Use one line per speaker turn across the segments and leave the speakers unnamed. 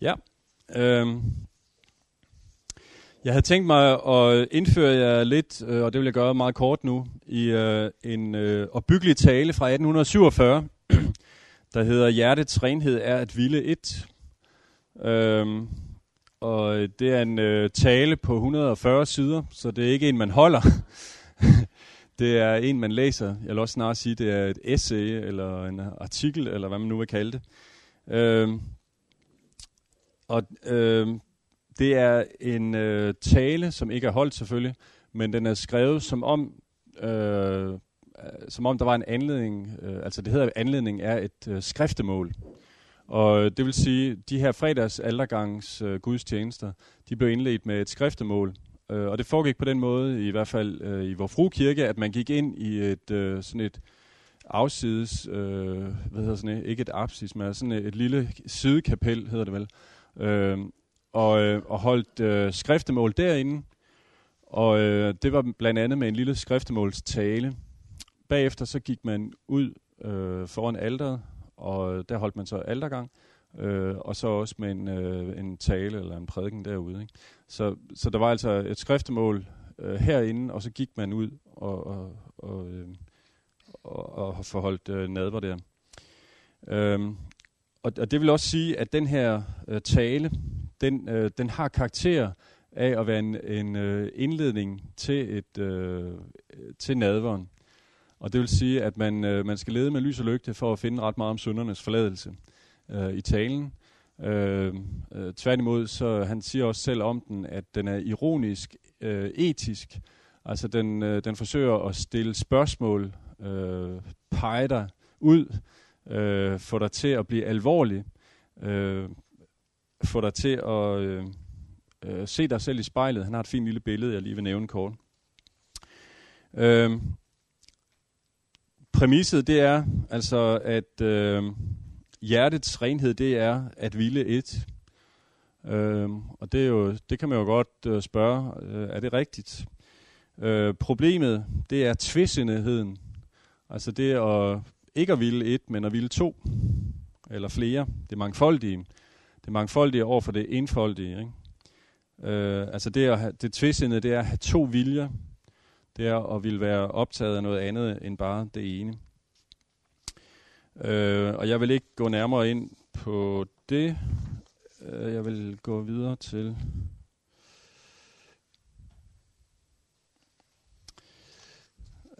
Ja. Øhm. Jeg havde tænkt mig at indføre jer lidt, øh, og det vil jeg gøre meget kort nu, i øh, en øh, opbyggelig tale fra 1847, der hedder Hjertets renhed er at ville et. Øhm, og det er en øh, tale på 140 sider, så det er ikke en, man holder. det er en, man læser. Jeg vil også snart sige, det er et essay, eller en artikel, eller hvad man nu vil kalde det. Øhm, og øh, det er en øh, tale, som ikke er holdt selvfølgelig, men den er skrevet som om, øh, som om der var en anledning, øh, altså det hedder, anledning er et øh, skriftemål. Og det vil sige, de her fredags aldergangs øh, gudstjenester, de blev indledt med et skriftemål. Øh, og det foregik på den måde, i hvert fald øh, i vor kirke, at man gik ind i et øh, sådan et afsides, øh, hvad hedder sådan et, ikke et apsis, men sådan et, et lille sidekapel, hedder det vel, øh, og, øh, og holdt øh, skriftemål derinde. Og øh, det var blandt andet med en lille skriftemålstale. Bagefter så gik man ud øh, foran alderet, og der holdt man så aldergang, øh, og så også med en, øh, en tale eller en prædiken derude. Ikke? Så, så der var altså et skriftemål øh, herinde, og så gik man ud og, og, og, øh, og, og forholdt øh, nadver der. Øhm, og, og det vil også sige, at den her øh, tale, den, øh, den har karakter af at være en, en øh, indledning til et øh, til nadveren. Og det vil sige, at man, øh, man skal lede med lys og lygte for at finde ret meget om syndernes forladelse øh, i talen. Øh, øh, tværtimod, så han siger også selv om den, at den er ironisk, øh, etisk. Altså den, øh, den forsøger at stille spørgsmål, øh, pege dig ud, øh, få dig til at blive alvorlig, øh, få dig til at øh, øh, se dig selv i spejlet. Han har et fint lille billede, jeg lige vil nævne kort. Øh, præmisset det er altså, at øh, hjertets renhed det er at ville et. Øh, og det, er jo, det kan man jo godt øh, spørge, øh, er det rigtigt? Øh, problemet det er tvisindigheden. Altså det at ikke at ville et, men at ville to eller flere. Det er mangfoldige. Det er mangfoldige over for det enfoldige. Ikke? Øh, altså det, at have, det tvisindede, det er at have to viljer det er at ville være optaget af noget andet end bare det ene. Øh, og jeg vil ikke gå nærmere ind på det. Øh, jeg vil gå videre til...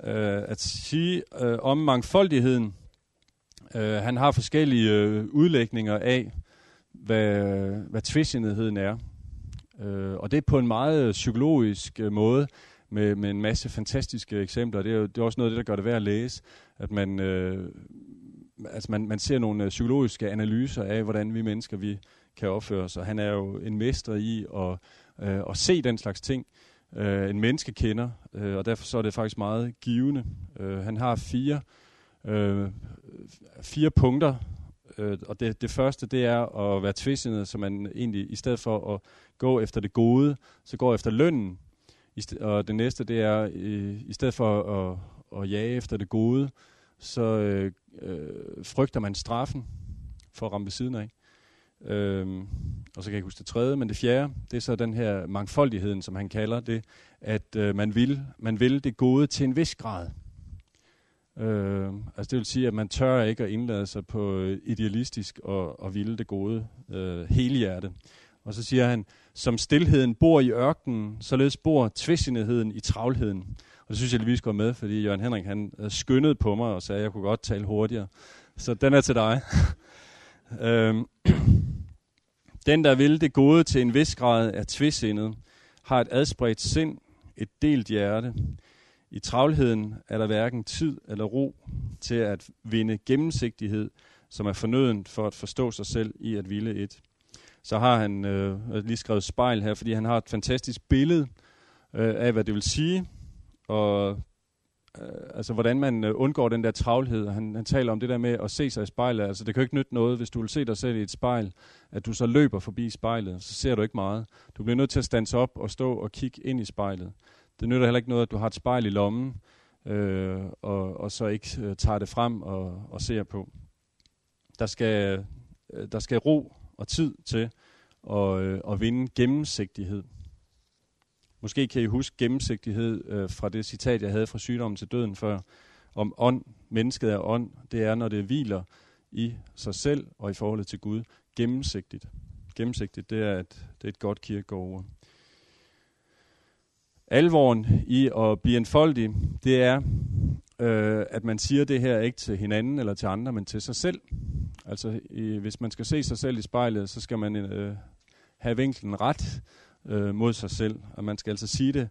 Øh, at sige øh, om mangfoldigheden. Øh, han har forskellige øh, udlægninger af, hvad, hvad tvistigheden er. Øh, og det er på en meget øh, psykologisk øh, måde med, med en masse fantastiske eksempler. Det er jo det er også noget af det, der gør det værd at læse, at man, øh, altså man, man ser nogle øh, psykologiske analyser af, hvordan vi mennesker vi kan opføre os. Og han er jo en mester i at, øh, at se den slags ting, øh, Øh, en menneske kender, øh, og derfor så er det faktisk meget givende. Øh, han har fire, øh, fire punkter, øh, og det, det første det er at være tvistende, så man egentlig i stedet for at gå efter det gode, så går efter lønnen, I og det næste, det er, i, i stedet for at, at jage efter det gode, så øh, øh, frygter man straffen for at ramme ved siden af. Øh, og så kan jeg ikke huske det tredje, men det fjerde, det er så den her mangfoldigheden, som han kalder det, at øh, man, vil, man vil det gode til en vis grad. Øh, altså det vil sige, at man tør ikke at indlade sig på øh, idealistisk og, og ville det gode øh, hele hjertet. Og så siger han, som stillheden bor i ørkenen, således bor tvistigheden i travlheden. Og det synes jeg lige skulle med, fordi Jørgen Henrik han øh, skyndede på mig og sagde, at jeg kunne godt tale hurtigere. Så den er til dig. øhm. Den, der vil det gode til en vis grad, er tvisindet, har et adspredt sind, et delt hjerte. I travlheden er der hverken tid eller ro til at vinde gennemsigtighed, som er fornødent for at forstå sig selv i at ville et så har han øh, lige skrevet spejl her, fordi han har et fantastisk billede øh, af, hvad det vil sige, og øh, altså hvordan man øh, undgår den der travlhed. Han, han taler om det der med at se sig i spejlet. Altså det kan jo ikke nytte noget, hvis du vil se dig selv i et spejl, at du så løber forbi spejlet, så ser du ikke meget. Du bliver nødt til at standse op og stå og kigge ind i spejlet. Det nytter heller ikke noget, at du har et spejl i lommen, øh, og, og så ikke øh, tager det frem og, og ser på. Der skal, øh, der skal ro og tid til og, øh, og vinde gennemsigtighed. Måske kan I huske gennemsigtighed øh, fra det citat, jeg havde fra sygdommen til døden før, om ånd. Mennesket er ånd. Det er, når det hviler i sig selv og i forholdet til Gud. Gennemsigtigt. Gennemsigtigt, det er et, det er et godt kirkegård. Alvoren i at blive enfoldig, det er, øh, at man siger det her ikke til hinanden eller til andre, men til sig selv. Altså, i, hvis man skal se sig selv i spejlet, så skal man øh, have vinklen ret øh, mod sig selv, og man skal altså sige det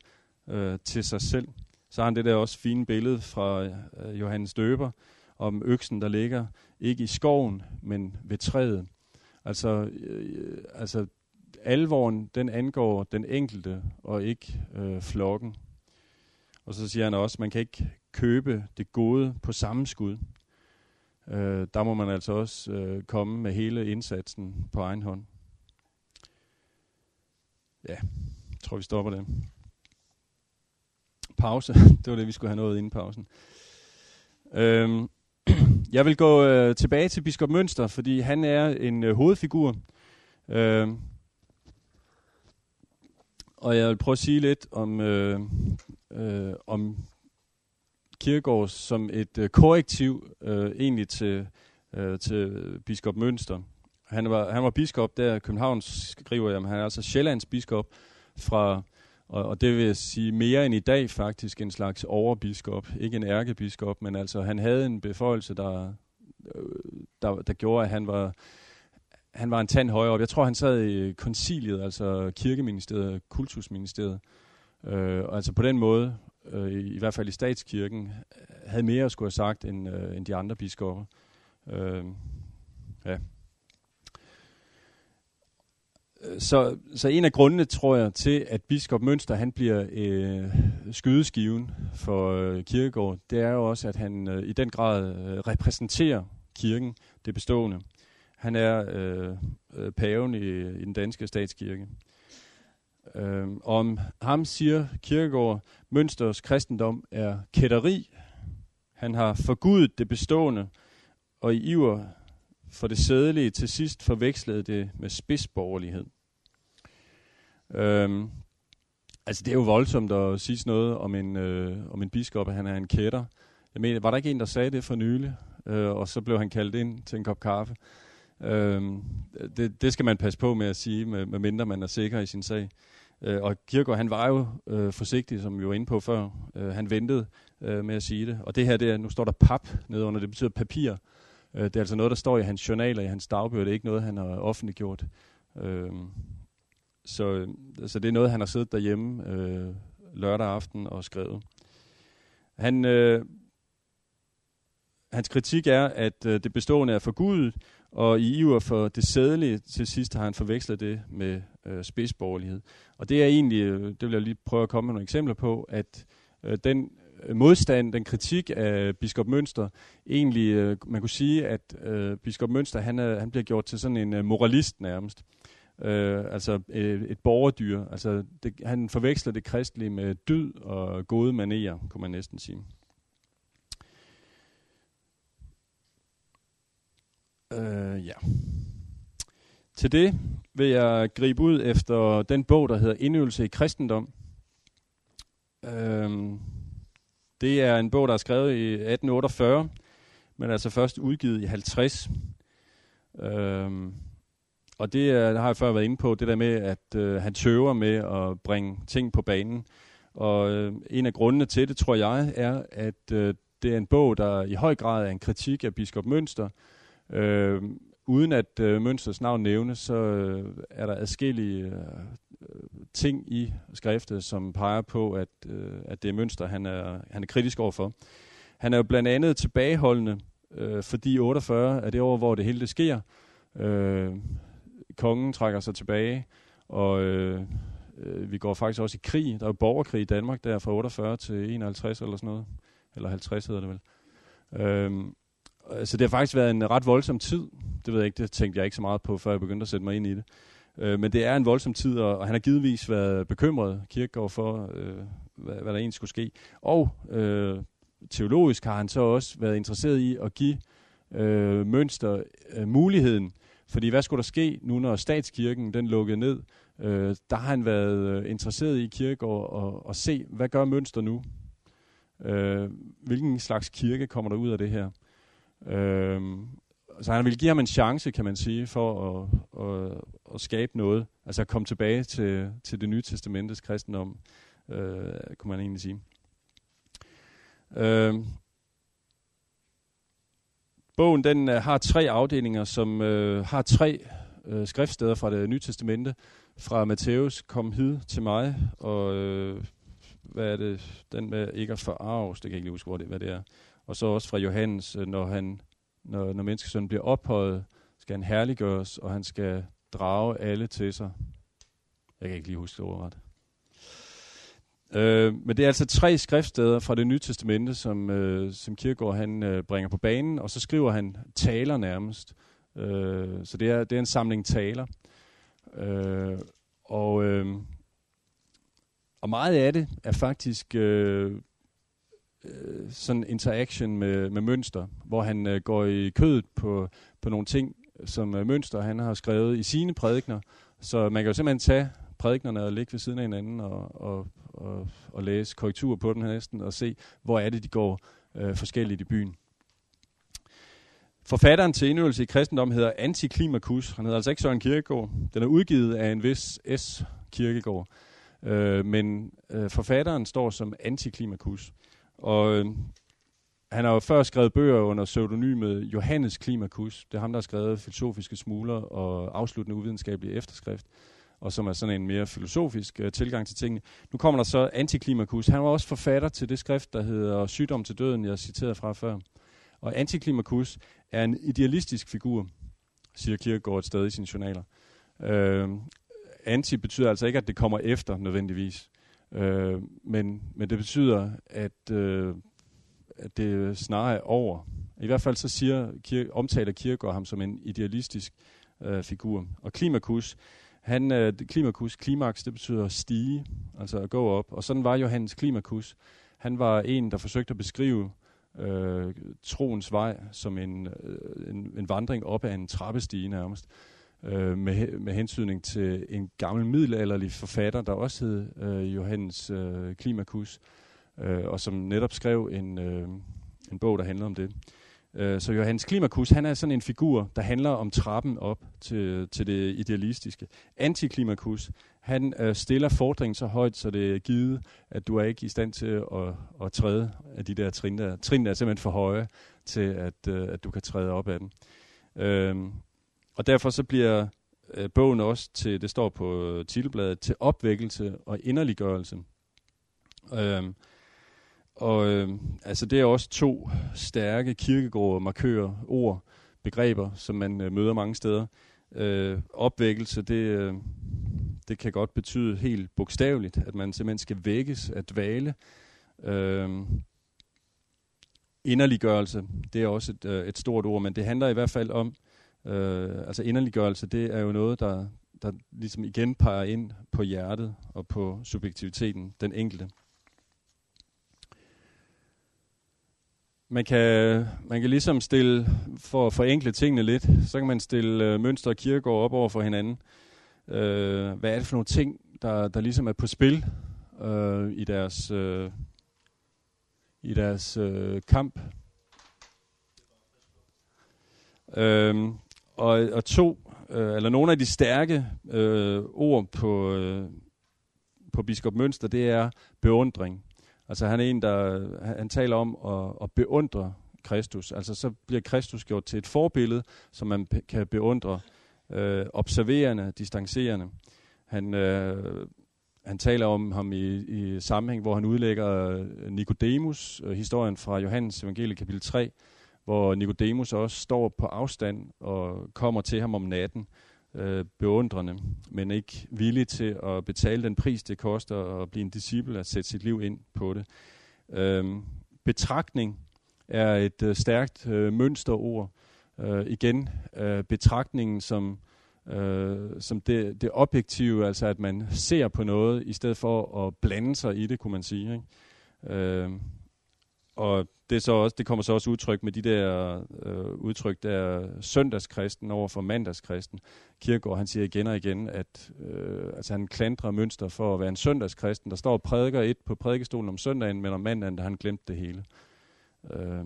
øh, til sig selv. Så har han det der også fine billede fra øh, Johannes Døber om øksen, der ligger ikke i skoven, men ved træet. Altså, øh, altså alvoren, den angår den enkelte og ikke øh, flokken. Og så siger han også, man kan ikke købe det gode på samme skud. Øh, der må man altså også øh, komme med hele indsatsen på egen hånd. Ja, jeg tror vi stopper det. Pause. det var det, vi skulle have nået inden pausen. Øhm, jeg vil gå øh, tilbage til biskop Mønster, fordi han er en øh, hovedfigur. Øhm, og jeg vil prøve at sige lidt om, øh, øh, om Kirkegaard som et øh, korrektiv øh, egentlig til, øh, til biskop Mønster. Han var, han var biskop der, København skriver jeg, men han er altså Sjællands biskop fra, og, og det vil jeg sige mere end i dag faktisk, en slags overbiskop, ikke en ærkebiskop, men altså han havde en beføjelse, der, øh, der, der gjorde, at han var, han var en tand højere op. Jeg tror, han sad i konciliet, altså kirkeministeriet, kultusministeriet. Øh, og altså på den måde, øh, i, i hvert fald i statskirken, havde mere at skulle have sagt end, øh, end de andre biskopper. Øh, ja. Øh, så, så en af grundene, tror jeg, til at biskop Mønster han bliver øh, skydeskiven for øh, kirkegård, det er jo også, at han øh, i den grad øh, repræsenterer kirken, det bestående. Han er øh, øh, paven i, i den danske statskirke. Øh, om ham siger Kirkegård, Mønsters kristendom er kætteri. Han har forgudet det bestående, og i iver for det sædelige til sidst forvekslede det med spidsborgerlighed. Øhm, altså det er jo voldsomt at sige noget om en, øh, om en biskop, at han er en kætter. Jeg mener, var der ikke en, der sagde det for nylig, øh, og så blev han kaldt ind til en kop kaffe. Øhm, det, det skal man passe på med at sige, med, med mindre man er sikker i sin sag. Øh, og Kirkegaard, han var jo øh, forsigtig, som vi var inde på før. Øh, han ventede øh, med at sige det. Og det her, det er, nu står der pap nedenunder, det betyder papir. Øh, det er altså noget, der står i hans journaler, i hans dagbøger. Det er ikke noget, han har offentliggjort. Øh, så, så det er noget, han har siddet derhjemme øh, lørdag aften og skrevet. Han, øh, hans kritik er, at øh, det bestående er for Gud, og i iver for det sædelige til sidst har han forvekslet det med øh, spidsborgerlighed. Og det er egentlig, øh, det vil jeg lige prøve at komme med nogle eksempler på, at øh, den modstand, den kritik af biskop Mønster, egentlig, øh, man kunne sige, at øh, biskop Mønster, han, er, han bliver gjort til sådan en øh, moralist nærmest. Øh, altså et, et borgerdyr. Altså det, han forveksler det kristelige med dyd og gode manerer, kunne man næsten sige. Øh, ja. Til det vil jeg gribe ud efter den bog, der hedder Indøvelse i kristendom. Øh, det er en bog, der er skrevet i 1848, men altså først udgivet i 50. Øhm, og det, er, det har jeg før været inde på, det der med, at øh, han tøver med at bringe ting på banen. Og øh, en af grundene til det, tror jeg, er, at øh, det er en bog, der i høj grad er en kritik af biskop Mønster. Øh, uden at øh, Mønsters navn nævnes, så øh, er der adskillige øh, øh, ting i skriftet, som peger på, at, øh, at det er mønster, han er, han er kritisk overfor. Han er jo blandt andet tilbageholdende, øh, fordi 48 er det år, hvor det hele det sker. Øh, kongen trækker sig tilbage, og øh, øh, vi går faktisk også i krig. Der er jo borgerkrig i Danmark der fra 48 til 51 eller sådan noget. Eller 50 hedder det vel. Øh, så det har faktisk været en ret voldsom tid. Det ved jeg ikke, det tænkte jeg ikke så meget på, før jeg begyndte at sætte mig ind i det. Øh, men det er en voldsom tid, og, han har givetvis været bekymret, Kirkegaard, for, øh, hvad, hvad der egentlig skulle ske. Og øh, teologisk har han så også været interesseret i at give øh, Mønster øh, muligheden Fordi hvad skulle der ske nu, når statskirken den lukkede ned? Øh, der har han været øh, interesseret i Kirkegaard og, og se, hvad gør mønster nu? Øh, hvilken slags kirke kommer der ud af det her? Øh, så han ville give ham en chance, kan man sige, for at, at, at skabe noget. Altså at komme tilbage til, til det nye testamentes kristendom, øh, kunne man egentlig sige. Øh, bogen den øh, har tre afdelinger, som øh, har tre øh, skriftsteder fra det nye testamente. Fra Matthæus, kom hid til mig, og øh, hvad er det, den med ikke at forarves, det kan jeg ikke huske, hvor det, hvad det er. Og så også fra Johannes, øh, når han når, når menneskesønnen bliver ophøjet, skal han herliggøres, og han skal drage alle til sig. Jeg kan ikke lige huske det ordret. Øh, men det er altså tre skriftsteder fra det nye testamente, som, øh, som Kierkegaard han, øh, bringer på banen, og så skriver han taler nærmest. Øh, så det er, det er en samling taler. Øh, og, øh, og meget af det er faktisk øh, øh, sådan interaction med, med Mønster, hvor han øh, går i kødet på, på nogle ting, som øh, Mønster han har skrevet i sine prædikner. Så man kan jo simpelthen tage prædiknerne og ligge ved siden af hinanden og, og, og, og læse korrektur på dem her næsten, og se, hvor er det, de går øh, forskelligt i byen. Forfatteren til indøvelse i kristendom hedder Antiklimakus. Han hedder altså ikke Søren Kirkegaard. Den er udgivet af en vis S. Kirkegaard. Øh, men øh, forfatteren står som Antiklimakus. Og øh, han har jo før skrevet bøger under pseudonymet Johannes Klimakus. Det er ham, der har skrevet Filosofiske Smuler og Afsluttende Uvidenskabelige Efterskrift, og som er sådan en mere filosofisk øh, tilgang til tingene. Nu kommer der så Antiklimakus. Han var også forfatter til det skrift, der hedder Sygdom til døden, jeg citerede fra før. Og Antiklimakus er en idealistisk figur, siger Kierkegaard et sted i sine journaler. Øh, anti betyder altså ikke, at det kommer efter nødvendigvis. Øh, men, men det betyder, at, øh, at det snarere er over. I hvert fald så siger, kirke, omtaler Kierkegaard ham som en idealistisk øh, figur. Og Klimakus, han, øh, Klimakus, klimaks, det betyder stige, altså at gå op. Og sådan var Johannes Klimakus. Han var en, der forsøgte at beskrive øh, troens vej som en, øh, en, en vandring op ad en trappestige nærmest øh, Øh, med, med hensynning til en gammel middelalderlig forfatter, der også hed øh, Johannes øh, Klimakus, øh, og som netop skrev en, øh, en bog, der handler om det. Øh, så Johannes Klimakus, han er sådan en figur, der handler om trappen op til, til det idealistiske. Antiklimakus, han øh, stiller fordringen så højt, så det er givet, at du er ikke i stand til at, at træde af de der trin. Der. Trin er simpelthen for høje til, at, øh, at du kan træde op af dem. Øh, og derfor så bliver øh, bogen også til, det står på øh, titelbladet, til opvækkelse og inderliggørelse. Øhm, og øh, altså det er også to stærke kirkegårde, markører, ord, begreber, som man øh, møder mange steder. Øh, opvækkelse, det, øh, det kan godt betyde helt bogstaveligt, at man simpelthen skal vækkes at dvale. Øh, inderliggørelse, det er også et, øh, et stort ord, men det handler i hvert fald om, Øh, altså inderliggørelse, det er jo noget, der, der ligesom igen peger ind på hjertet og på subjektiviteten, den enkelte. Man kan, man kan ligesom stille, for at forenkle tingene lidt, så kan man stille øh, Mønster og kirkegård op over for hinanden. Øh, hvad er det for nogle ting, der, der ligesom er på spil øh, i deres, øh, i deres øh, kamp? Øh, og, og to, øh, eller nogle af de stærke øh, ord på, øh, på biskop Mønster, det er beundring. Altså han er en, der han taler om at, at beundre Kristus. Altså så bliver Kristus gjort til et forbillede, som man kan beundre øh, observerende, distancerende. Han, øh, han taler om ham i, i sammenhæng, hvor han udlægger øh, Nikodemus, øh, historien fra Johannes evangelie kapitel 3, hvor Nikodemus også står på afstand og kommer til ham om natten, øh, beundrende, men ikke villig til at betale den pris, det koster at blive en disciple, at sætte sit liv ind på det. Øh, betragtning er et øh, stærkt øh, mønsterord. Øh, igen, øh, betragtningen som, øh, som det, det objektive, altså at man ser på noget, i stedet for at blande sig i det, kunne man sige. Ikke? Øh, og det, er så også, det kommer så også udtryk med de der øh, udtryk der søndagskristen over for mandagskristen. Kirkegaard, han siger igen og igen, at øh, altså han klandrer mønster for at være en søndagskristen. Der står og prædiker et på prædikestolen om søndagen, men om mandagen, der han glemt det hele. Øh,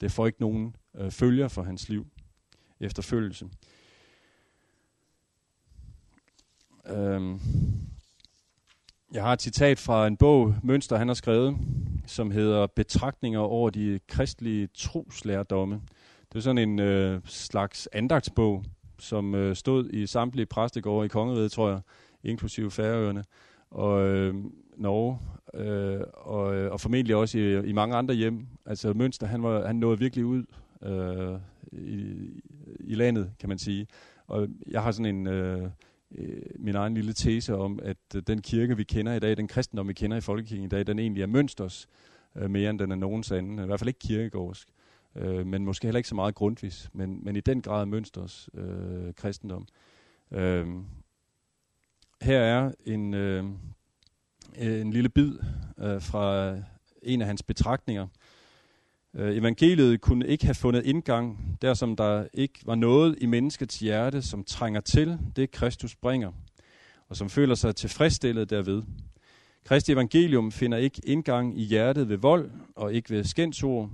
det får ikke nogen øh, følger for hans liv efterfølgelse. Øh, jeg har et citat fra en bog, Mønster han har skrevet, som hedder Betragtninger over de kristelige troslærdomme. Det er sådan en øh, slags andagtsbog, som øh, stod i samtlige præstegårde i Kongeriget, tror jeg, inklusive Færøerne og øh, Norge, øh, og, øh, og formentlig også i, i mange andre hjem. Altså Mønster, han, var, han nåede virkelig ud øh, i, i landet, kan man sige. Og jeg har sådan en... Øh, øh, min egen lille tese om, at øh, den kirke, vi kender i dag, den kristendom, vi kender i folkekirken i dag, den egentlig er mønsters øh, mere, end den er nogens anden. I hvert fald ikke kirkegårdsk, øh, men måske heller ikke så meget grundvis, men, men i den grad mønsters øh, kristendom. Øh, her er en, øh, en lille bid øh, fra en af hans betragtninger, Øh, evangeliet kunne ikke have fundet indgang, der som der ikke var noget i menneskets hjerte, som trænger til det, Kristus bringer, og som føler sig tilfredsstillet derved. Kristi evangelium finder ikke indgang i hjertet ved vold og ikke ved skændsord.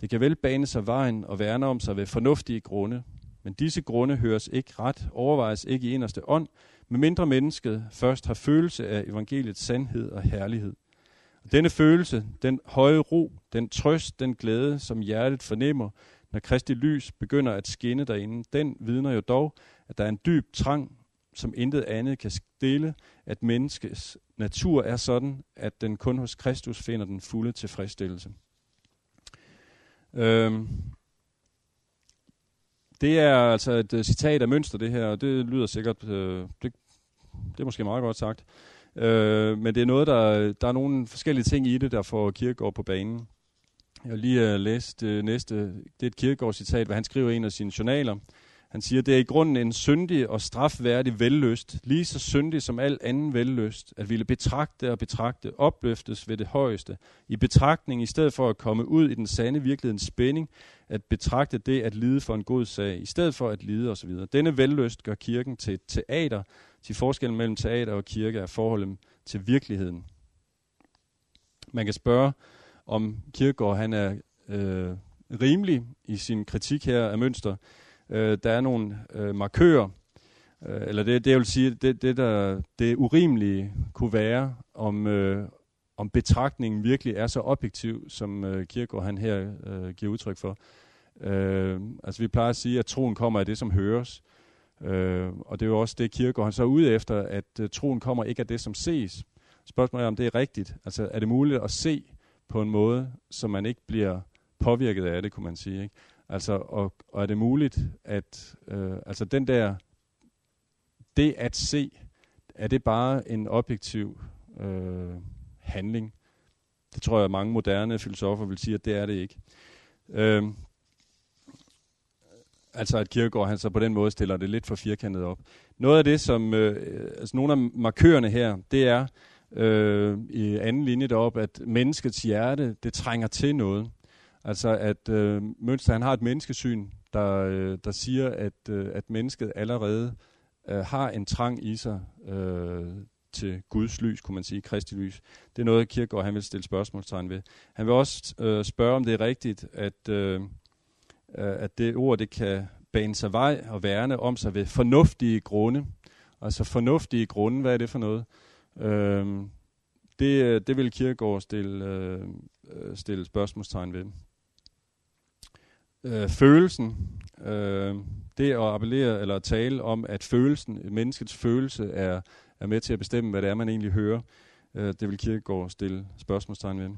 Det kan vel bane sig vejen og værne om sig ved fornuftige grunde. Men disse grunde høres ikke ret, overvejes ikke i inderste ånd, medmindre mennesket først har følelse af evangeliets sandhed og herlighed. Denne følelse, den høje ro, den trøst, den glæde, som hjertet fornemmer, når Kristi lys begynder at skinne derinde, den vidner jo dog, at der er en dyb trang, som intet andet kan stille, at menneskets natur er sådan, at den kun hos Kristus finder den fulde tilfredsstillelse. Øhm, det er altså et uh, citat af mønster, det her, og det lyder sikkert, uh, det, det er måske meget godt sagt. Øh, men det er noget, der, der er nogle forskellige ting i det, der får Kirkegaard på banen. Jeg har lige øh, uh, læse øh, næste. Det er et Kirkegaard-citat, hvad han skriver i en af sine journaler. Han siger, det er i grunden en syndig og strafværdig velløst, lige så syndig som al anden velløst, at ville betragte og betragte, opløftes ved det højeste, i betragtning i stedet for at komme ud i den sande virkelighedens spænding, at betragte det at lide for en god sag, i stedet for at lide osv. Denne velløst gør kirken til et teater, til forskellen mellem teater og kirke er forholdet til virkeligheden. Man kan spørge, om Kirkegaard han er øh, rimelig i sin kritik her af mønster. Øh, der er nogle øh, markører, øh, eller det, det jeg vil sige, det, det, der, det urimelige kunne være, om, øh, om betragtningen virkelig er så objektiv, som øh, Kierkegaard han her øh, giver udtryk for. Øh, altså vi plejer at sige, at troen kommer af det, som høres. Øh, Øh, og det er jo også det, Kierkegaard han så er ude efter, at øh, troen kommer ikke af det, som ses. Spørgsmålet er, om det er rigtigt. Altså er det muligt at se på en måde, så man ikke bliver påvirket af det, kunne man sige. Ikke? Altså, og, og er det muligt, at øh, altså den der, det at se, er det bare en objektiv øh, handling? Det tror jeg, mange moderne filosofer vil sige, at det er det ikke. Øh, altså at Kierkegaard han så på den måde stiller det lidt for firkantet op. Noget af det, som, øh, altså nogle af markørerne her, det er øh, i anden linje deroppe, at menneskets hjerte, det trænger til noget. Altså at øh, Mønster han har et menneskesyn, der, øh, der siger, at, øh, at mennesket allerede øh, har en trang i sig øh, til Guds lys, kunne man sige, Kristi lys. Det er noget, Kierkegaard han vil stille spørgsmålstegn ved. Han vil også øh, spørge, om det er rigtigt, at, øh, Øh, at det ord, det kan bane sig vej og værne om sig ved fornuftige grunde. Altså fornuftige grunde, hvad er det for noget? Øhm, øh, det, det vil Kierkegaard stille, øh, stille spørgsmålstegn ved øh, følelsen, øh, det at appellere eller at tale om, at følelsen, menneskets følelse er, er med til at bestemme, hvad det er, man egentlig hører, øh, det vil Kierkegaard stille spørgsmålstegn ved.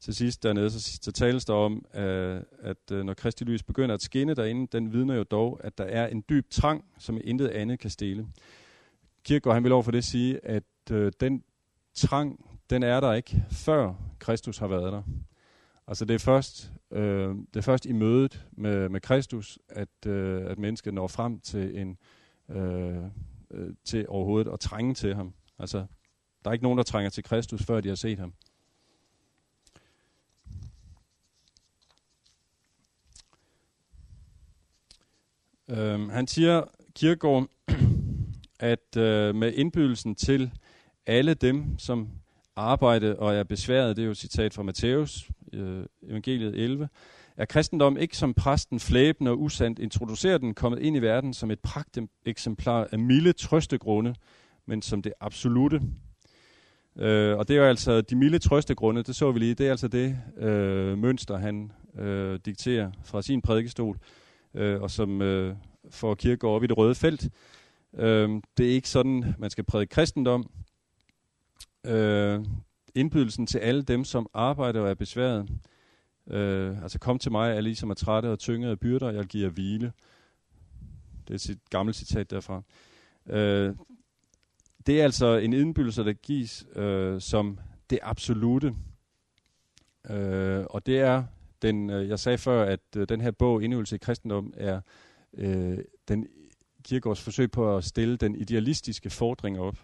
Til sidst dernede, så, så tales der om, øh, at øh, når Kristi lys begynder at skinne derinde, den vidner jo dog, at der er en dyb trang, som intet andet kan stille. Kirkegaard han vil over for det sige, at øh, den trang, den er der ikke, før Kristus har været der. Altså det er først, øh, det er først i mødet med, med Kristus, at, øh, at mennesket når frem til en øh, øh, til overhovedet at trænge til ham. Altså der er ikke nogen, der trænger til Kristus, før de har set ham. Øhm, han siger, Kirkegaard, at øh, med indbydelsen til alle dem, som arbejde og er besværet, det er jo et citat fra Matthæus, øh, evangeliet 11, er kristendom ikke som præsten flæbende og usandt introducerer den, kommet ind i verden som et pragt eksemplar af milde trøstegrunde, men som det absolute. Øh, og det er jo altså de milde trøstegrunde, det så vi lige, det er altså det øh, mønster, han øh, dikterer fra sin prædikestol, øh, og som øh, får kirke op i det røde felt. Øh, det er ikke sådan, man skal prædike kristendom. Øh, indbydelsen til alle dem, som arbejder og er besværet, Øh, altså kom til mig, alle I som er trætte og tyngede af byrder, jeg giver hvile. Det er et gammelt citat derfra. Øh, det er altså en indbydelse, der gives øh, som det absolute. Øh, og det er den, øh, jeg sagde før, at øh, den her bog, Indøvelse i kristendom, er øh, den kirkegårds forsøg på at stille den idealistiske fordring op.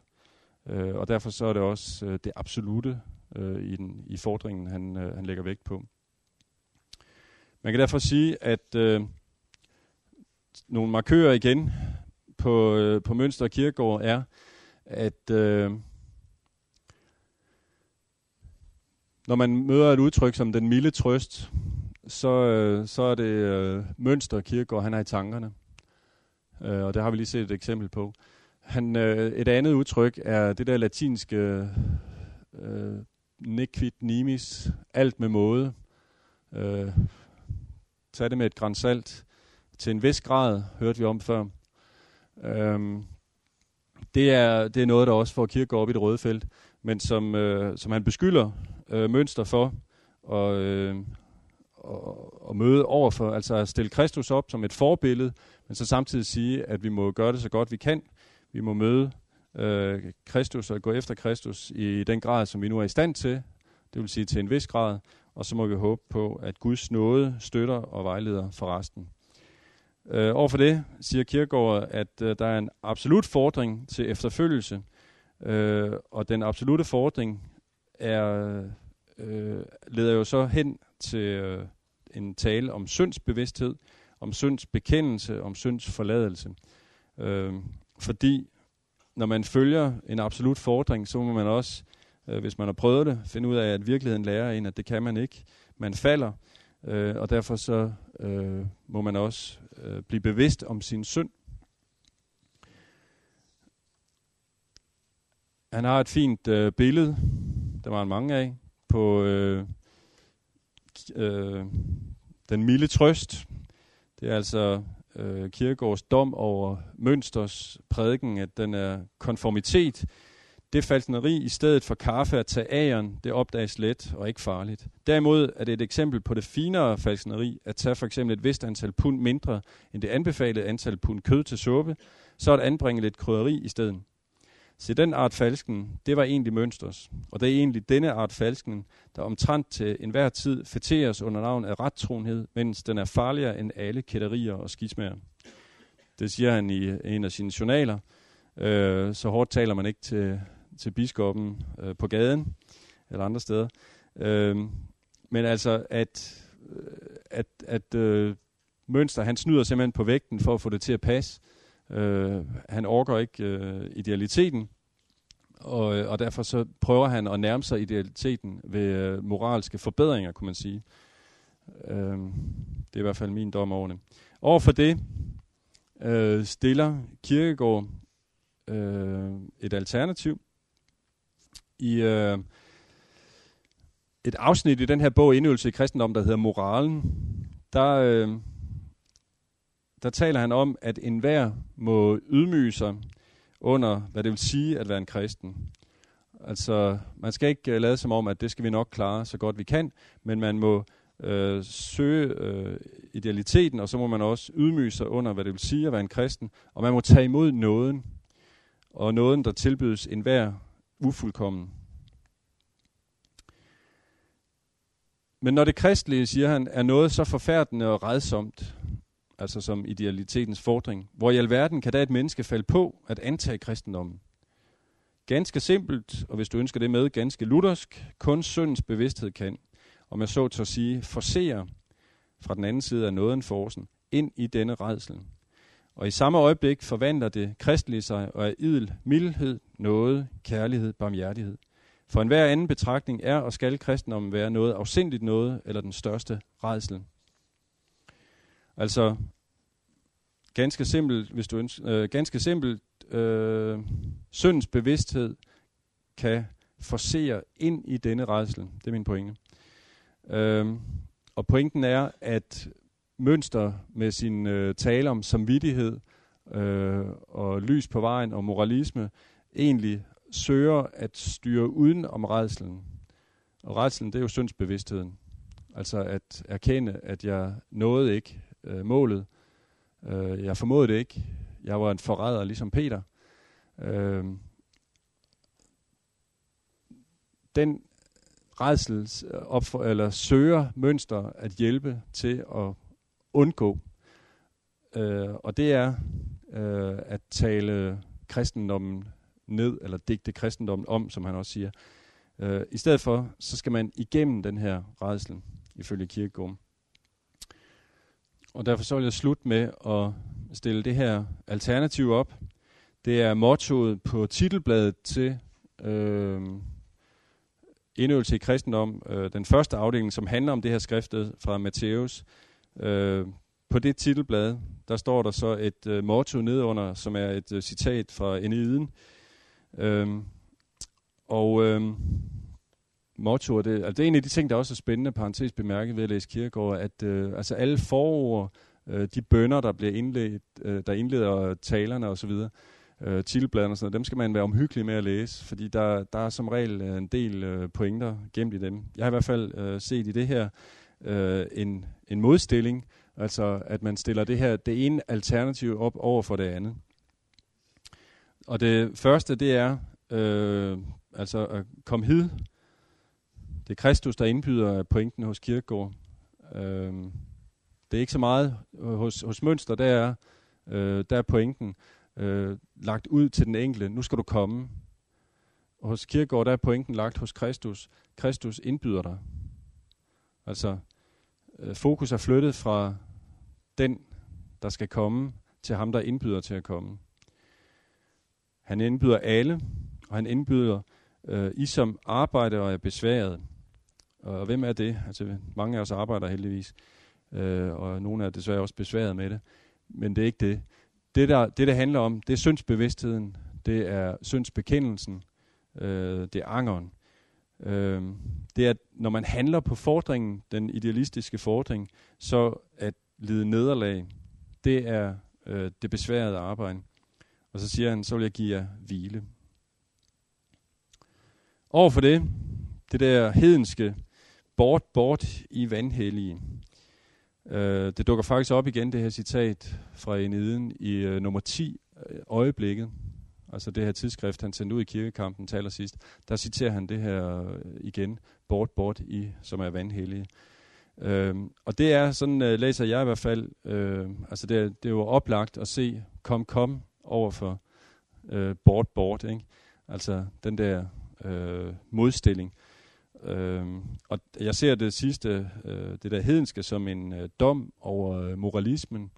Øh, og derfor så er det også øh, det absolute øh, i, den, i fordringen, han, øh, han lægger vægt på. Man kan derfor sige, at øh, nogle markører igen på, øh, på Mønster Kirkegård er, at øh, når man møder et udtryk som den milde trøst, så, øh, så er det øh, Mønster Kirkegaard han har i tankerne. Øh, og det har vi lige set et eksempel på. Han, øh, et andet udtryk er det der latinske øh, nequit nimis, alt med måde. Øh, Tag det med et græns salt. Til en vis grad, hørte vi om før. Øh, det, er, det er noget, der også får kirke op i det røde felt, men som, øh, som han beskylder øh, mønster for og, øh, og, og møde overfor, altså at stille Kristus op som et forbillede, men så samtidig sige, at vi må gøre det så godt vi kan. Vi må møde øh, Kristus og gå efter Kristus i den grad, som vi nu er i stand til, det vil sige til en vis grad, og så må vi håbe på, at Guds nåde støtter og vejleder for resten. Øh, overfor det siger Kierkegaard, at øh, der er en absolut fordring til efterfølgelse, øh, og den absolute fordring er, øh, leder jo så hen til øh, en tale om syndsbevidsthed, om synds bekendelse, om synds forladelse. Øh, fordi når man følger en absolut fordring, så må man også øh, hvis man har prøvet det, finde ud af, at virkeligheden lærer en, at det kan man ikke. Man falder, øh, og derfor så øh, må man også øh, blive bevidst om sin synd. Han har et fint øh, billede, der var en mange af, på øh, øh, den milde trøst. Det er altså øh, Kirkegaards dom over Mønsters prædiken, at den er konformitet det falsneri i stedet for kaffe at tage ageren, det opdages let og ikke farligt. Derimod er det et eksempel på det finere falsneri at tage for eksempel et vist antal pund mindre end det anbefalede antal pund kød til suppe, så at anbringe lidt krydderi i stedet. Se, den art falsken, det var egentlig mønsters, og det er egentlig denne art falsken, der omtrent til enhver tid feteres under navn af rettronhed, mens den er farligere end alle kætterier og skismager. Det siger han i en af sine journaler. Øh, så hårdt taler man ikke til, til biskoppen øh, på gaden eller andre steder. Øh, men altså, at, øh, at, at øh, Mønster, han snyder simpelthen på vægten for at få det til at passe. Øh, han orker ikke øh, idealiteten, og, øh, og derfor så prøver han at nærme sig idealiteten ved øh, moralske forbedringer, kunne man sige. Øh, det er i hvert fald min dom over det. Overfor det øh, stiller Kirkegaard øh, et alternativ, i øh, et afsnit i den her bog, Indøvelse i kristendom, der hedder Moralen, der, øh, der taler han om, at enhver må ydmyge sig under, hvad det vil sige at være en kristen. Altså, man skal ikke uh, lade som om, at det skal vi nok klare så godt vi kan, men man må øh, søge øh, idealiteten, og så må man også ydmyge sig under, hvad det vil sige at være en kristen, og man må tage imod nåden, og nåden, der tilbydes enhver ufuldkommen. Men når det kristelige, siger han, er noget så forfærdende og redsomt, altså som idealitetens fordring, hvor i alverden kan da et menneske falde på at antage kristendommen? Ganske simpelt, og hvis du ønsker det med, ganske luthersk, kun syndens bevidsthed kan, om jeg så til at sige, forsere fra den anden side af nåden forsen, ind i denne redsel. Og i samme øjeblik forvandler det kristelige sig og er idel mildhed, noget, kærlighed, barmhjertighed. For enhver anden betragtning er og skal kristendommen være noget afsindigt noget, eller den største redsel. Altså, ganske simpelt, hvis du ønsker, øh, ganske simpelt, øh, syndens bevidsthed kan forsere ind i denne redsel. Det er min pointe. Øh, og pointen er, at mønster med sin øh, tale om samvittighed øh, og lys på vejen og moralisme egentlig søger at styre uden om redselen. Og redselen, det er jo syndsbevidstheden. Altså at erkende, at jeg nåede ikke øh, målet. Øh, jeg formåede det ikke. Jeg var en forræder, ligesom Peter. Øh, den redsel øh, opfor, eller søger mønster at hjælpe til at undgå. Øh, og det er øh, at tale kristendommen ned, eller digte kristendommen om, som han også siger. Øh, I stedet for, så skal man igennem den her redsel, ifølge Kirkegården. Og derfor så vil jeg slutte med at stille det her alternativ op. Det er mottoet på titelbladet til øh, indøvelse i kristendom, øh, den første afdeling, som handler om det her skriftet fra Matthæus. Øh, på det titelblad, der står der så et øh, motto nedunder, som er et øh, citat fra Eniden. Øh, og øh, motto, det, altså det er en af de ting, der også er spændende, parentes bemærket ved at læse Kirkegaard, at øh, altså alle forord, øh, de bønder, der bliver indledt, øh, der indleder talerne osv., øh, titelbladene og sådan noget, dem skal man være omhyggelig med at læse, fordi der, der er som regel øh, en del øh, pointer gemt i dem. Jeg har i hvert fald øh, set i det her øh, en, en modstilling, altså at man stiller det her, det ene alternativ op over for det andet. Og det første, det er øh, altså at komme hid. Det er Kristus, der indbyder pointen hos Kirkegård. Øh, det er ikke så meget hos, hos Mønster, der er, øh, der er pointen øh, lagt ud til den enkelte. Nu skal du komme. Og hos Kirkegaard, der er pointen lagt hos Kristus. Kristus indbyder dig. Altså, øh, fokus er flyttet fra den, der skal komme, til ham, der indbyder til at komme. Han indbyder alle, og han indbyder øh, I, som arbejder og er besværet. Og hvem er det? Altså, mange af os arbejder heldigvis, øh, og nogle er desværre også besværet med det. Men det er ikke det. Det, der, det, der handler om, det er syndsbevidstheden, det er syndsbekendelsen, øh, det er angeren. Øh, det er, når man handler på fordringen, den idealistiske fordring, så at lide nederlag, det er øh, det besværede arbejde. Og så siger han, så vil jeg give jer hvile. Overfor det, det der hedenske, bort, bort i vandhellige, Øh, det dukker faktisk op igen, det her citat fra Eniden i øh, nummer 10, øh, øjeblikket. Altså det her tidsskrift, han sendte ud i kirkekampen til allersidst. Der citerer han det her øh, igen, bort, bort i, som er vandhellige. Øh, og det er, sådan øh, læser jeg i hvert fald, øh, altså det, er, det er jo oplagt at se, kom, kom over for øh, bort, bort. Ikke? Altså den der øh, modstilling. Øh, og jeg ser det sidste, øh, det der hedenske, som en øh, dom over øh, moralismen,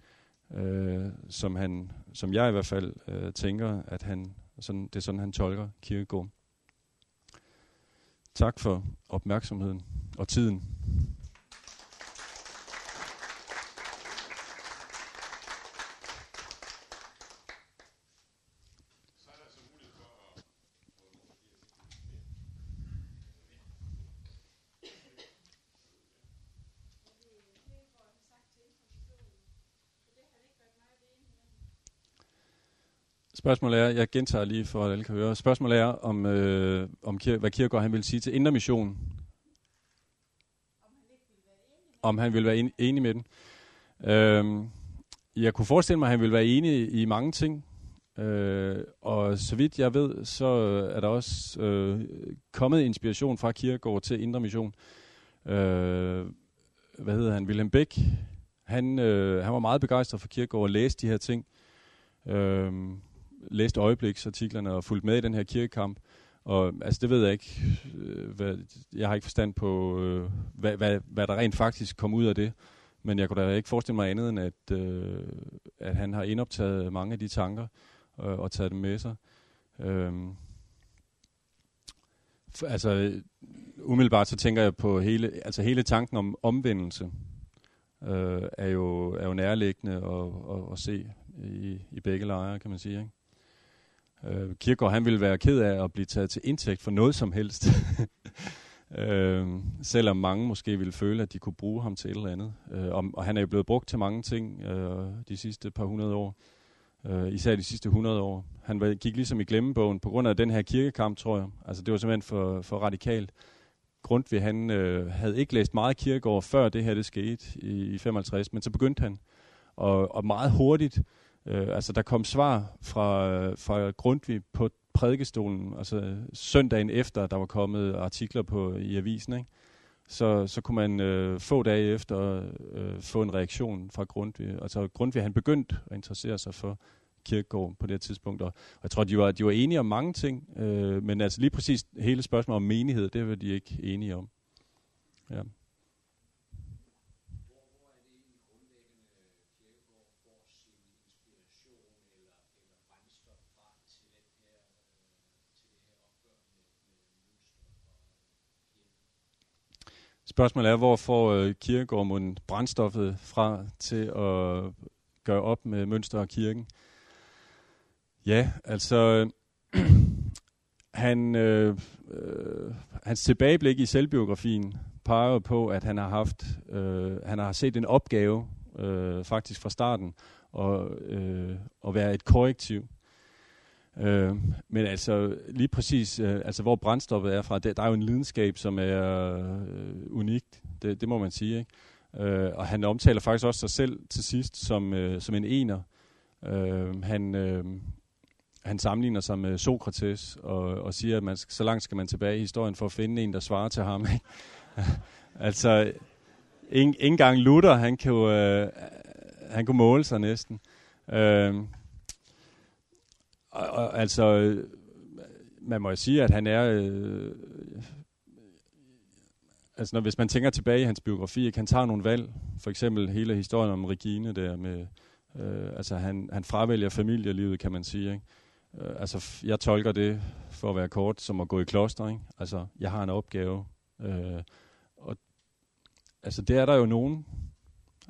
øh, som, han, som jeg i hvert fald øh, tænker, at han, sådan, det er sådan, han tolker kirkegården. Tak for opmærksomheden og tiden. Spørgsmålet er, jeg gentager lige for at alle kan høre. Spørgsmålet er, om, øh, om kir- hvad Kierkegaard han vil sige til Indre Mission. Om han vil være en, enig med den. Øhm, jeg kunne forestille mig, at han vil være enig i mange ting. Øh, og så vidt jeg ved, så er der også øh, kommet inspiration fra Kierkegaard til Indre Mission. Øh, hvad hedder han? Wilhelm Beck. Han, øh, han var meget begejstret for Kierkegaard og læste de her ting. Øhm, læst øjebliksartiklerne og fulgt med i den her kirkekamp. Og altså, det ved jeg ikke. Øh, hvad, jeg har ikke forstand på, øh, hvad, hvad, hvad der rent faktisk kom ud af det. Men jeg kunne da ikke forestille mig andet end, at, øh, at han har indoptaget mange af de tanker øh, og taget dem med sig. Øh, for, altså, umiddelbart så tænker jeg på hele, altså hele tanken om omvendelse øh, er, jo, er jo nærliggende at, at, at se i, i begge lejre, kan man sige. Ikke? Øh, Kirkegaard, han ville være ked af at blive taget til indtægt for noget som helst. øh, selvom mange måske ville føle, at de kunne bruge ham til et eller andet. Øh, og, og han er jo blevet brugt til mange ting øh, de sidste par hundrede år. Øh, især de sidste 100 år. Han var, gik ligesom i glemmebogen på grund af den her kirkekamp, tror jeg. Altså det var simpelthen for, for radikalt. Grundtvig, han øh, havde ikke læst meget kirkegård, før det her det skete i, i 55, men så begyndte han. Og, og meget hurtigt, øh, altså der kom svar fra, fra Grundtvig på prædikestolen, altså søndagen efter, der var kommet artikler på i avisen, ikke? Så, så kunne man øh, få dage efter øh, få en reaktion fra Grundtvig. Altså Grundtvig, han begyndte at interessere sig for kirkegård på det tidspunkt, og, og jeg tror, de var, de var enige om mange ting, øh, men altså lige præcis hele spørgsmålet om menighed, det var de ikke enige om. Ja. Spørgsmålet er, hvor får øh, kirkegården brændstoffet fra til at gøre op med mønster og kirken? Ja, altså han, øh, øh, hans tilbageblik i selvbiografien peger på, at han har haft, øh, han har set en opgave øh, faktisk fra starten og øh, at være et korrektiv. Øh, men altså lige præcis, øh, altså hvor brændstoffet er fra, det, der er jo en lidenskab, som er øh, unikt, det, det må man sige. Ikke? Øh, og han omtaler faktisk også sig selv til sidst som, øh, som en ener. Øh, han, øh, han sammenligner sig med Sokrates og, og siger, at man, så langt skal man tilbage i historien for at finde en, der svarer til ham. Ikke? altså, ikke, ikke engang Luther, han kunne, øh, han kunne måle sig næsten. Øh, og, og, altså, man må jo sige, at han er... Øh, altså, når, hvis man tænker tilbage i hans biografi, ikke, han tager nogle valg. For eksempel hele historien om Regine der med... Øh, altså, han, han fravælger familielivet, kan man sige. Ikke? Øh, altså, jeg tolker det, for at være kort, som at gå i kloster. Ikke? Altså, jeg har en opgave. Øh, og altså, det er der jo nogen.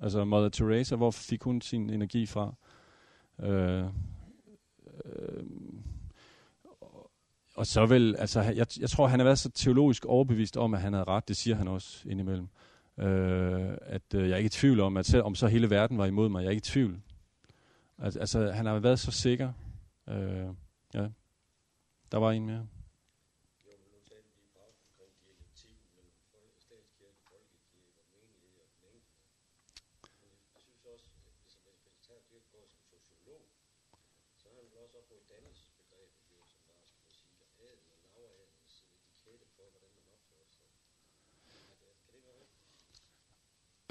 Altså, Mother Teresa, hvor fik hun sin energi fra? Øh, øh, og så vil, altså, jeg, jeg tror, han har været så teologisk overbevist om, at han havde ret. Det siger han også indimellem. Øh, at øh, jeg er ikke i tvivl om, at selvom så hele verden var imod mig, jeg er ikke i tvivl. Altså, altså han har været så sikker. Øh, ja. Der var en mere.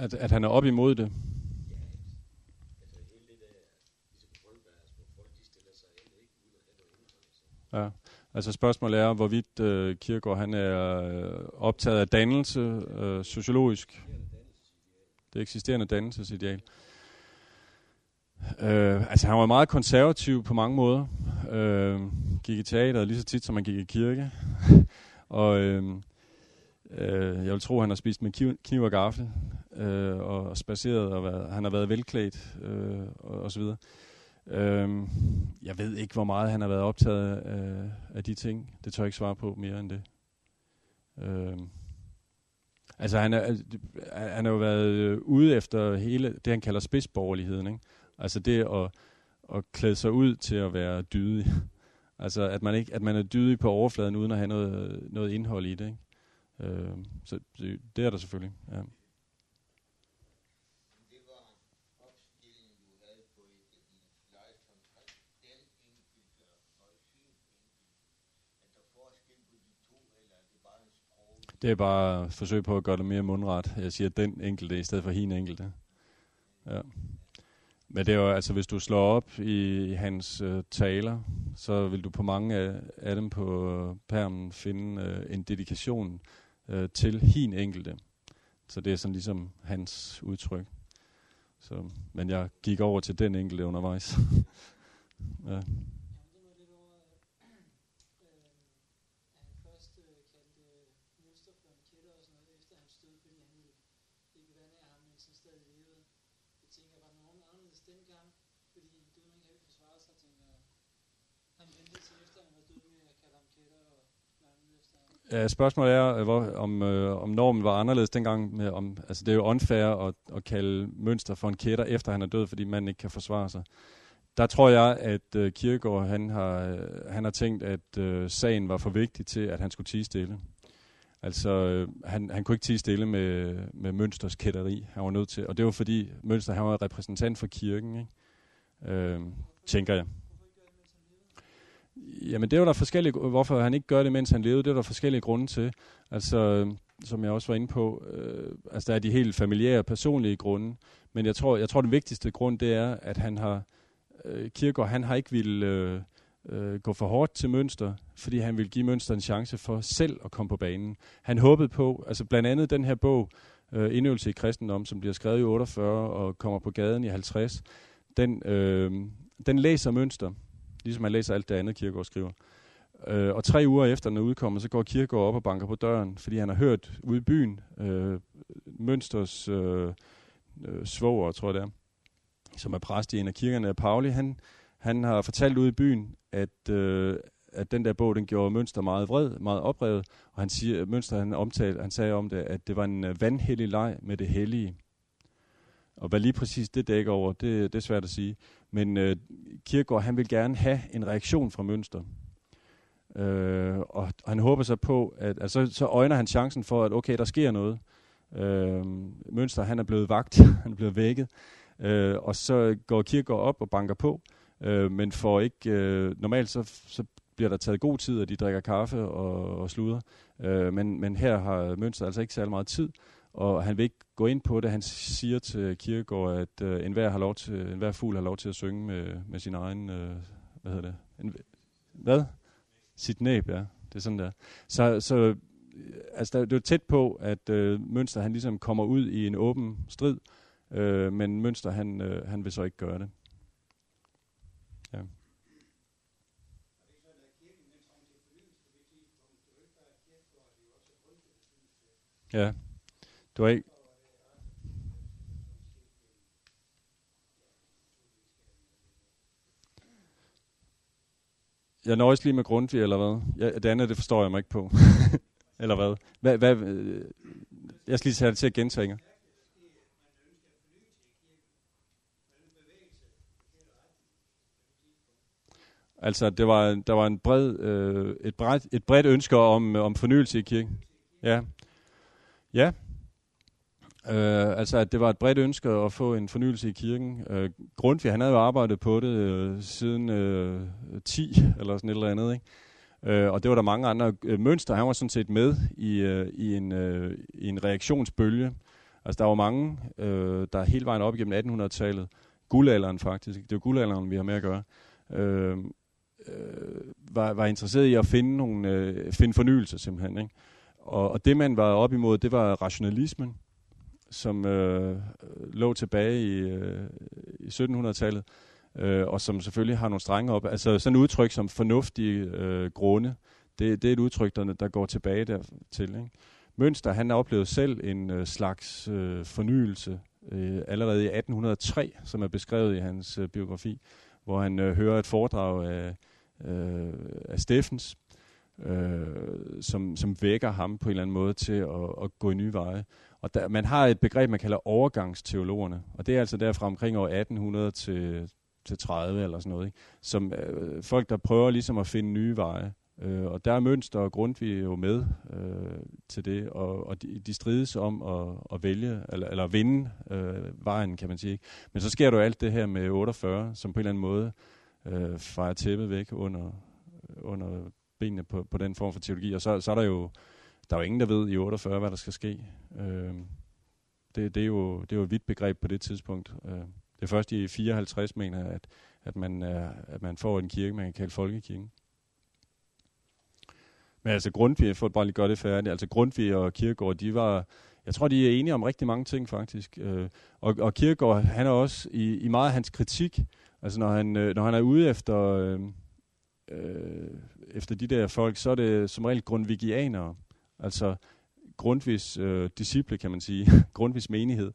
At, at han er op imod det. Ja. Altså spørgsmålet er, hvorvidt øh, Kierkegaard han er øh, optaget af dannelse, øh, sociologisk. Det eksisterende dannelsesideal. Øh, altså han var meget konservativ på mange måder. Øh, gik i teater lige så tit, som man gik i kirke. og øh, øh, jeg vil tro, at han har spist med kniv, kniv og gaffel. Øh, og spaceret, og været, han har været velklædt, øh, og, og så videre. Øh, jeg ved ikke, hvor meget han har været optaget af, af de ting. Det tør jeg ikke svare på mere end det. Øh, altså, han, er, han har jo været øh, ude efter hele det, han kalder spidsborgerligheden. Ikke? Altså det at, at klæde sig ud til at være dydig. altså, at man, ikke, at man er dydig på overfladen, uden at have noget, noget indhold i det. Ikke? Øh, så det, det er der selvfølgelig, ja. Det er bare forsøg på at gøre det mere mundret. Jeg siger den enkelte i stedet for hin enkelte. Ja. Men det er jo, altså hvis du slår op i, i hans øh, taler, så vil du på mange af, af dem på øh, permen finde øh, en dedikation øh, til hin enkelte. Så det er sådan ligesom hans udtryk. Så, men jeg gik over til den enkelte undervejs. ja. Ja, spørgsmålet er, øh, hvor, om, øh, om normen var anderledes dengang. Med, om, altså det er jo unfair at, at kalde Mønster for en kætter, efter han er død, fordi man ikke kan forsvare sig. Der tror jeg, at øh, Kierkegaard han har, øh, han har tænkt, at øh, sagen var for vigtig til, at han skulle tige stille. Altså, øh, han, han kunne ikke tige stille med, med Mønsters kætteri. Han var nødt til, og det var fordi Mønster han var repræsentant for kirken, ikke? Øh, tænker jeg. Jamen det var der forskellige, hvorfor han ikke gør det, mens han levede, det var der forskellige grunde til. Altså, øh, som jeg også var inde på, øh, altså der er de helt familiære, personlige grunde, men jeg tror, jeg tror den vigtigste grund, det er, at han har, øh, Kirkegaard, han har ikke ville øh, øh, gå for hårdt til Mønster, fordi han ville give Mønster en chance for selv at komme på banen. Han håbede på, altså blandt andet den her bog, øh, Indøvelse i kristendom, som bliver skrevet i 48 og kommer på gaden i 50, den, øh, den læser Mønster, ligesom man læser alt det andet, Kierkegaard skriver. Øh, og tre uger efter den er udkommet, så går Kierkegaard op og banker på døren, fordi han har hørt ude i byen, øh, Mønsters øh, øh, svoger, tror jeg det er, som er præst i en af kirkerne af Pauli, han, han har fortalt ude i byen, at, øh, at den der bog, den gjorde Mønster meget vred, meget oprevet, og han siger, Mønster han omtalte, han sagde om det, at det var en øh, vandhellig leg med det hellige. Og hvad lige præcis det dækker over, det, det er svært at sige. Men øh, Kirkegaard, han vil gerne have en reaktion fra Mønster. Øh, og han håber så på, at altså, så øjner han chancen for, at okay, der sker noget. Øh, Mønster, han er blevet vagt, han er blevet vækket. Øh, og så går Kirkegaard op og banker på, øh, men for ikke, øh, normalt så, så bliver der taget god tid, at de drikker kaffe og, og sluder. Øh, men, men her har Mønster altså ikke særlig meget tid, og han vil ikke gå ind på det. Han siger til Kierkegaard, at øh, enhver, har lov til, enhver fugl har lov til at synge med, med sin egen, øh, hvad hedder det? En, hvad? Sit næb, ja. Det er sådan der. Så, så øh, altså, det er tæt på, at øh, Mønster han ligesom kommer ud i en åben strid, øh, men Mønster han, øh, han vil så ikke gøre det. Ja. Ja. Du er ikke... Jeg nøjes lige med Grundtvig, eller hvad? Ja, det andet, det forstår jeg mig ikke på. eller hvad? hvad, hvad øh, jeg skal lige tage det til at gentage. Altså, det var, der var en bred, øh, et, bredt, et bredt ønske om, øh, om fornyelse i kirken. Ja. Ja, Øh, altså, at det var et bredt ønske at få en fornyelse i kirken. Øh, Grundtvig, han havde jo arbejdet på det øh, siden øh, 10 eller sådan et eller andet, ikke? Øh, og det var der mange andre øh, mønster. Han var sådan set med i, øh, i, en, øh, i en reaktionsbølge. Altså, der var mange, øh, der hele vejen op igennem 1800-tallet, guldalderen faktisk, det er jo guldalderen, vi har med at gøre, øh, øh, var, var interesseret i at finde, nogle, øh, finde fornyelse simpelthen. Ikke? Og, og det, man var op imod, det var rationalismen som øh, lå tilbage i, øh, i 1700-tallet, øh, og som selvfølgelig har nogle strenge op. Altså sådan et udtryk som fornuftige øh, grunde, det, det er et udtryk, der, der går tilbage dertil. Ikke? Mønster, han oplevede selv en øh, slags øh, fornyelse øh, allerede i 1803, som er beskrevet i hans øh, biografi, hvor han øh, hører et foredrag af, øh, af Steffens, øh, som, som vækker ham på en eller anden måde til at, at gå i nye veje. Og der, man har et begreb, man kalder overgangsteologerne, og det er altså derfra omkring år 1800 til, til 30 eller sådan noget, ikke? som øh, folk, der prøver ligesom at finde nye veje. Øh, og der er Mønster og Grundtvig jo med øh, til det, og, og de, de strides om at, at vælge, eller, eller vinde øh, vejen, kan man sige. Men så sker der jo alt det her med 48, som på en eller anden måde øh, fejrer tæppet væk under, under benene på, på den form for teologi, og så, så er der jo der er jo ingen, der ved i 48, hvad der skal ske. Øh, det, det, er jo, det er jo et vidt begreb på det tidspunkt. Øh, det er først i 54, mener jeg, at, at, man, er, at man får en kirke, man kan kalde folkekirken. Men altså Grundtvig, for at bare lige gøre det færdigt, altså Grundtvig og Kierkegaard, de var jeg tror, de er enige om rigtig mange ting faktisk. Øh, og, og Kierkegaard, han er også i, i meget af hans kritik, altså når han, øh, når han er ude efter, øh, øh, efter de der folk, så er det som regel grundvigianere, altså Grundtvigs øh, disciple, kan man sige, Grundtvigs menighed.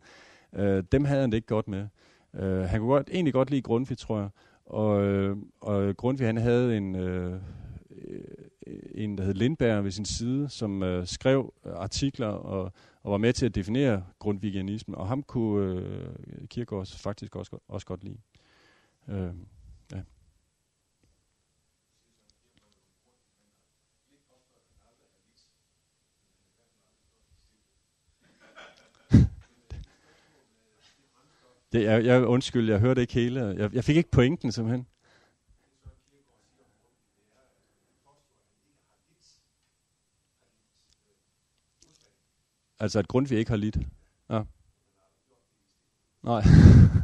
Øh, dem havde han det ikke godt med. Øh, han kunne godt, egentlig godt lide Grundtvig, tror jeg. Og, øh, og Grundtvig, han havde en, øh, øh en, der hed Lindberg ved sin side, som øh, skrev øh, artikler og, og var med til at definere grundvigianismen, og ham kunne øh, Kierkegaard faktisk også, også godt lide. Øh, ja. Det, jeg, jeg undskyld, jeg hørte ikke hele. Jeg, jeg fik ikke pointen simpelthen. Altså at Grundtvig ikke har lidt. Ja. Nej.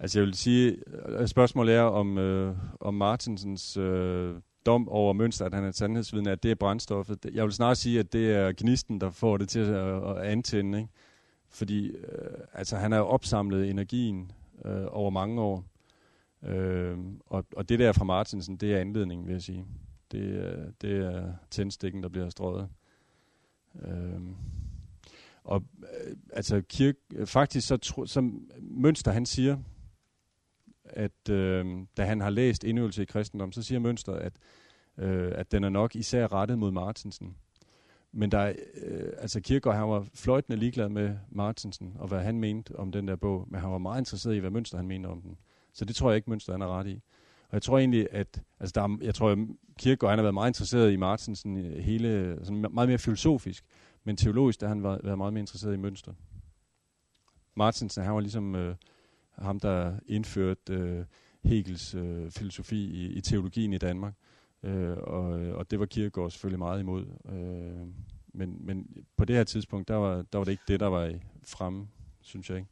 Altså jeg vil sige, at spørgsmålet er om, øh, om Martinsens øh, dom over Mønster, at han er sandhedsvidende, at det er brændstoffet. Jeg vil snart sige, at det er gnisten, der får det til at, at antænde. Ikke? Fordi øh, altså, han har opsamlet energien øh, over mange år. Øh, og, og det der fra Martinsen, det er anledningen, vil jeg sige. Det, øh, det er tændstikken, der bliver strøget. Øh, og øh, altså kirk, faktisk så, tro, som Mønster han siger, at øh, da han har læst indøvelse i kristendom, så siger Mønster, at, øh, at den er nok især rettet mod Martinsen. Men der er, øh, altså Kierkegaard, han var fløjtende ligeglad med Martinsen, og hvad han mente om den der bog, men han var meget interesseret i, hvad Mønster han mente om den. Så det tror jeg ikke, Mønster han er ret i. Og jeg tror egentlig, at altså der er, jeg tror, at Kierkegaard han har været meget interesseret i Martinsen øh, hele, sådan meget mere filosofisk, men teologisk, der har han været, været meget mere interesseret i Mønster. Martinsen, han var ligesom øh, ham, der indførte øh, Hegels øh, filosofi i, i teologien i Danmark. Øh, og, og det var Kierkegaard selvfølgelig meget imod. Øh, men, men på det her tidspunkt, der var, der var det ikke det, der var fremme, synes jeg ikke.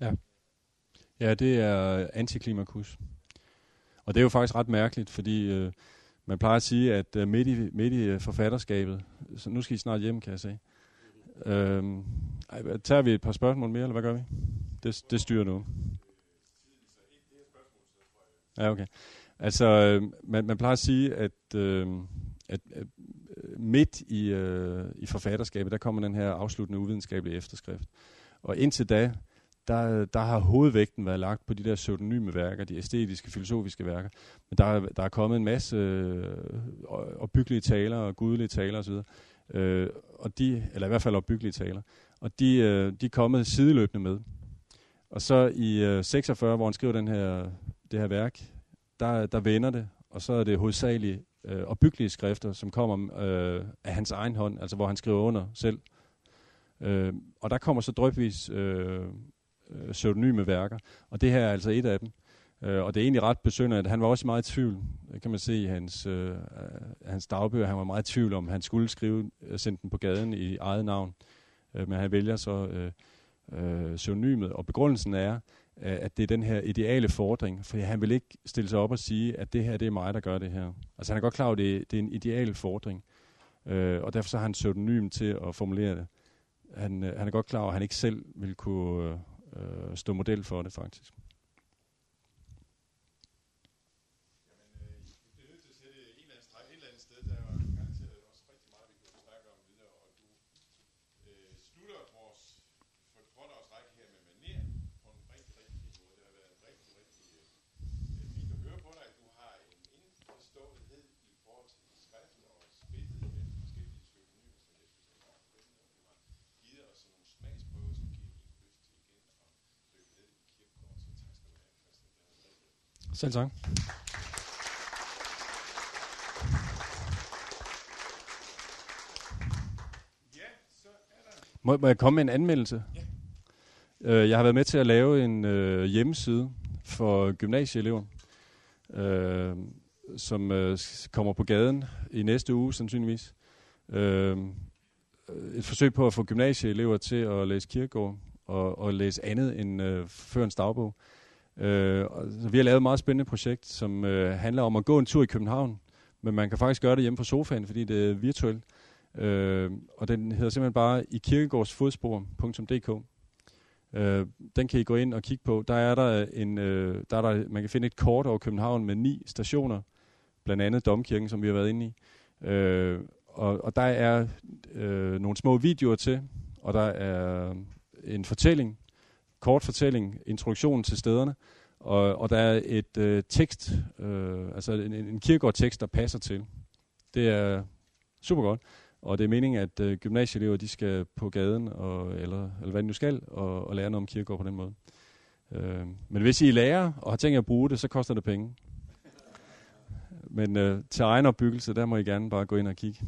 Ja. Ja, det er antiklimakus. Og det er jo faktisk ret mærkeligt, fordi øh, man plejer at sige, at øh, midt, i, midt i øh, forfatterskabet, så nu skal I snart hjem, kan jeg sige, Øhm, ej, tager vi et par spørgsmål mere, eller hvad gør vi? Det, det styrer nu. Ja, okay. Altså, øh, man, man plejer at sige, at, øh, at øh, midt i, øh, i forfatterskabet, der kommer den her afsluttende uvidenskabelige efterskrift. Og indtil da, der, der har hovedvægten været lagt på de der pseudonyme værker, de æstetiske, filosofiske værker. Men der, der er kommet en masse øh, opbyggelige taler og gudelige taler osv., øh, og de, eller i hvert fald opbyggelige taler, og de, øh, de er kommet sideløbende med. Og så i øh, 46, hvor han skriver den her, det her værk, der, der vender det, og så er det hovedsageligt øh, opbyggelige skrifter, som kommer øh, af hans egen hånd, altså hvor han skriver under selv. Øh, og der kommer så drøbvis øh, øh pseudonyme værker, og det her er altså et af dem. Øh, og det er egentlig ret besynderligt. Han var også meget i tvivl. Kan man se i hans, øh, øh, hans dagbøger. Han var meget i tvivl om, han skulle skrive, øh, sende den på gaden i eget navn. Øh, men han vælger så øh, øh, pseudonymet. Og begrundelsen er, øh, at det er den her ideale fordring. For han vil ikke stille sig op og sige, at det her det er mig, der gør det her. Altså han er godt klar over, at det, det er en ideal fordring. Øh, og derfor så har han pseudonym til at formulere det. Han, øh, han er godt klar over, at han ikke selv vil kunne øh, stå model for det faktisk. Selv tak. Må, må jeg komme med en anmeldelse? Ja. Uh, jeg har været med til at lave en uh, hjemmeside for gymnasieelever. Uh, som øh, kommer på gaden i næste uge sandsynligvis. Øh, et forsøg på at få gymnasieelever til at læse kirkegård og, og læse andet end øh, Førens dagbog. Øh, Øh, så vi har lavet et meget spændende projekt, som øh, handler om at gå en tur i København, men man kan faktisk gøre det hjemme fra sofaen, fordi det er virtuelt. Øh, og den hedder simpelthen bare i kirkegårdsfodspor.dk. Øh, den kan I gå ind og kigge på. Der er der en, øh, der er der, man kan finde et kort over København med ni stationer, blandt andet Domkirken, som vi har været inde i. Øh, og, og der er øh, nogle små videoer til, og der er en fortælling, kort fortælling, introduktion til stederne, og, og der er et øh, tekst, øh, altså en, en kirkegård-tekst, der passer til. Det er super godt. Og det er meningen, at øh, gymnasieelever de skal på gaden, og, eller, eller hvad de nu skal, og, og lære noget om kirkegård på den måde. Øh, men hvis I er lærer og har tænkt jer at bruge det, så koster det penge. Men øh, til egen opbyggelse, der må I gerne bare gå ind og kigge.